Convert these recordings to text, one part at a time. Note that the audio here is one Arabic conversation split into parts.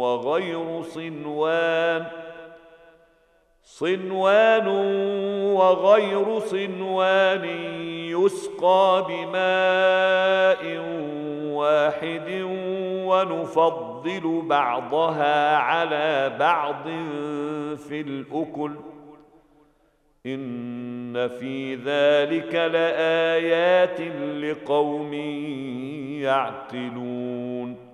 وغير صنوان. صنوان وغير صنوان يسقى بماء واحد ونفضل بعضها على بعض في الأكل. إن في ذلك لآيات لقوم يعقلون.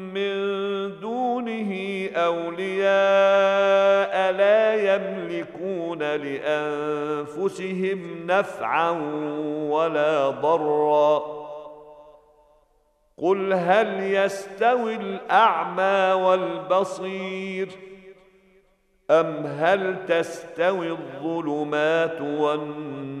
دونه أولياء لا يملكون لأنفسهم نفعا ولا ضرا. قل هل يستوي الأعمى والبصير أم هل تستوي الظلمات والنور؟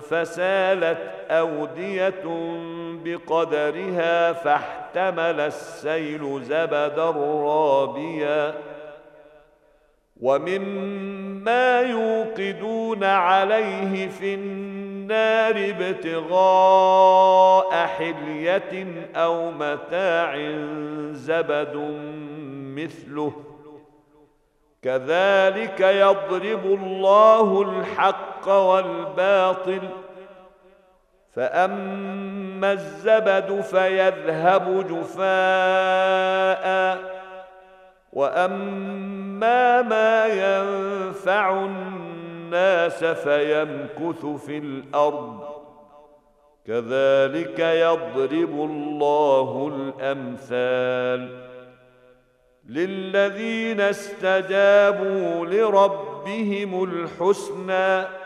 فسالت أودية بقدرها فاحتمل السيل زبدا رابيا. ومما يوقدون عليه في النار ابتغاء حلية أو متاع زبد مثله. كذلك يضرب الله الحق والباطل فأما الزبد فيذهب جفاء وأما ما ينفع الناس فيمكث في الأرض كذلك يضرب الله الأمثال للذين استجابوا لربهم الحسنى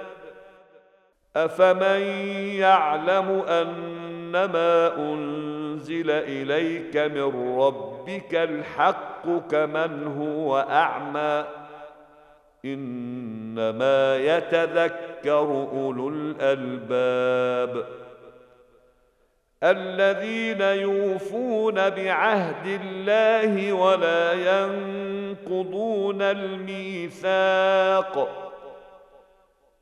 افمن يعلم انما انزل اليك من ربك الحق كمن هو اعمى انما يتذكر اولو الالباب الذين يوفون بعهد الله ولا ينقضون الميثاق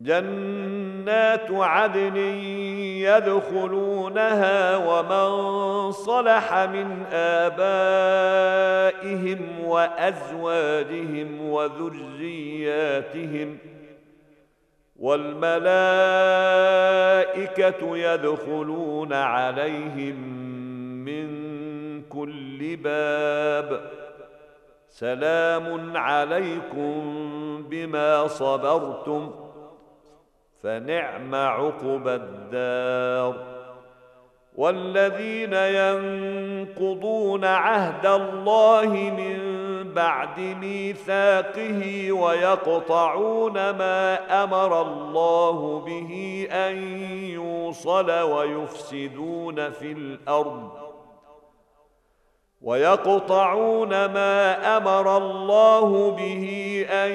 جنات عدن يدخلونها ومن صلح من آبائهم وأزواجهم وذرياتهم والملائكة يدخلون عليهم من كل باب سلام عليكم بما صبرتم فنعم عقب الدار. والذين ينقضون عهد الله من بعد ميثاقه ويقطعون ما أمر الله به أن يوصل ويفسدون في الأرض ويقطعون ما أمر الله به أن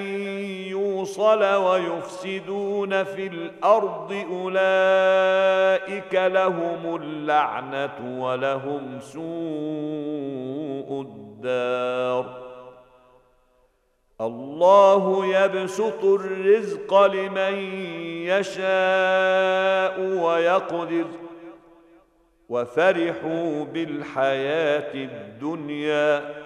يوصل ويفسدون في الأرض أولئك لهم اللعنة ولهم سوء الدار. الله يبسط الرزق لمن يشاء ويقدر. وفرحوا بالحياة الدنيا.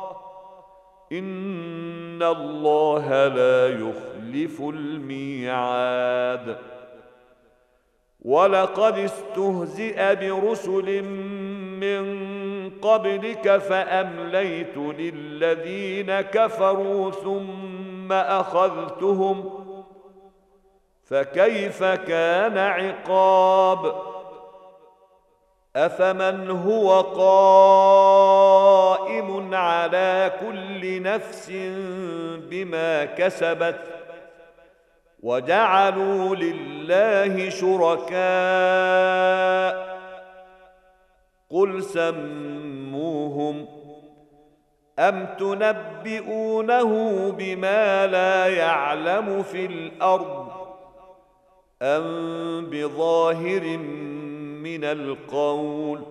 ان الله لا يخلف الميعاد. ولقد استهزئ برسل من قبلك فامليت للذين كفروا ثم اخذتهم فكيف كان عقاب؟ افمن هو قائم على كل نفس بما كسبت وجعلوا لله شركاء. قل سموهم أم تنبئونه بما لا يعلم في الأرض أم بظاهر من القول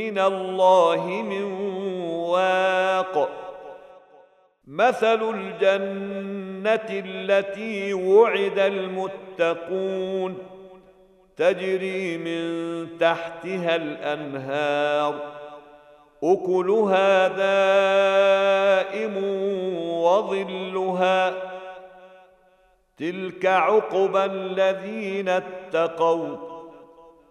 من الله من واق. مثل الجنة التي وعد المتقون تجري من تحتها الأنهار. أكلها دائم وظلها. تلك عقبى الذين اتقوا.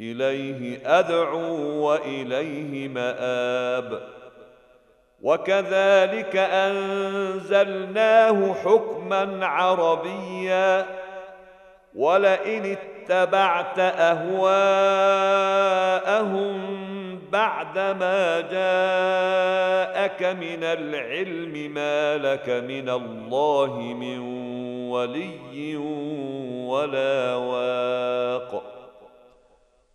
إليه أدعو وإليه مآب. وكذلك أنزلناه حكما عربيا. ولئن اتبعت أهواءهم بعدما جاءك من العلم ما لك من الله من ولي ولا واق.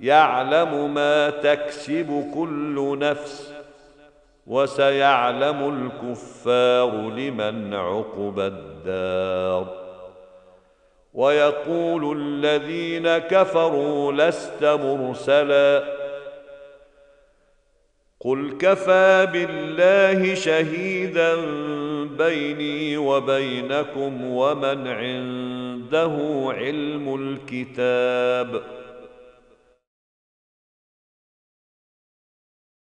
يعلم ما تكسب كل نفس وسيعلم الكفار لمن عقب الدار ويقول الذين كفروا لست مرسلا قل كفى بالله شهيدا بيني وبينكم ومن عنده علم الكتاب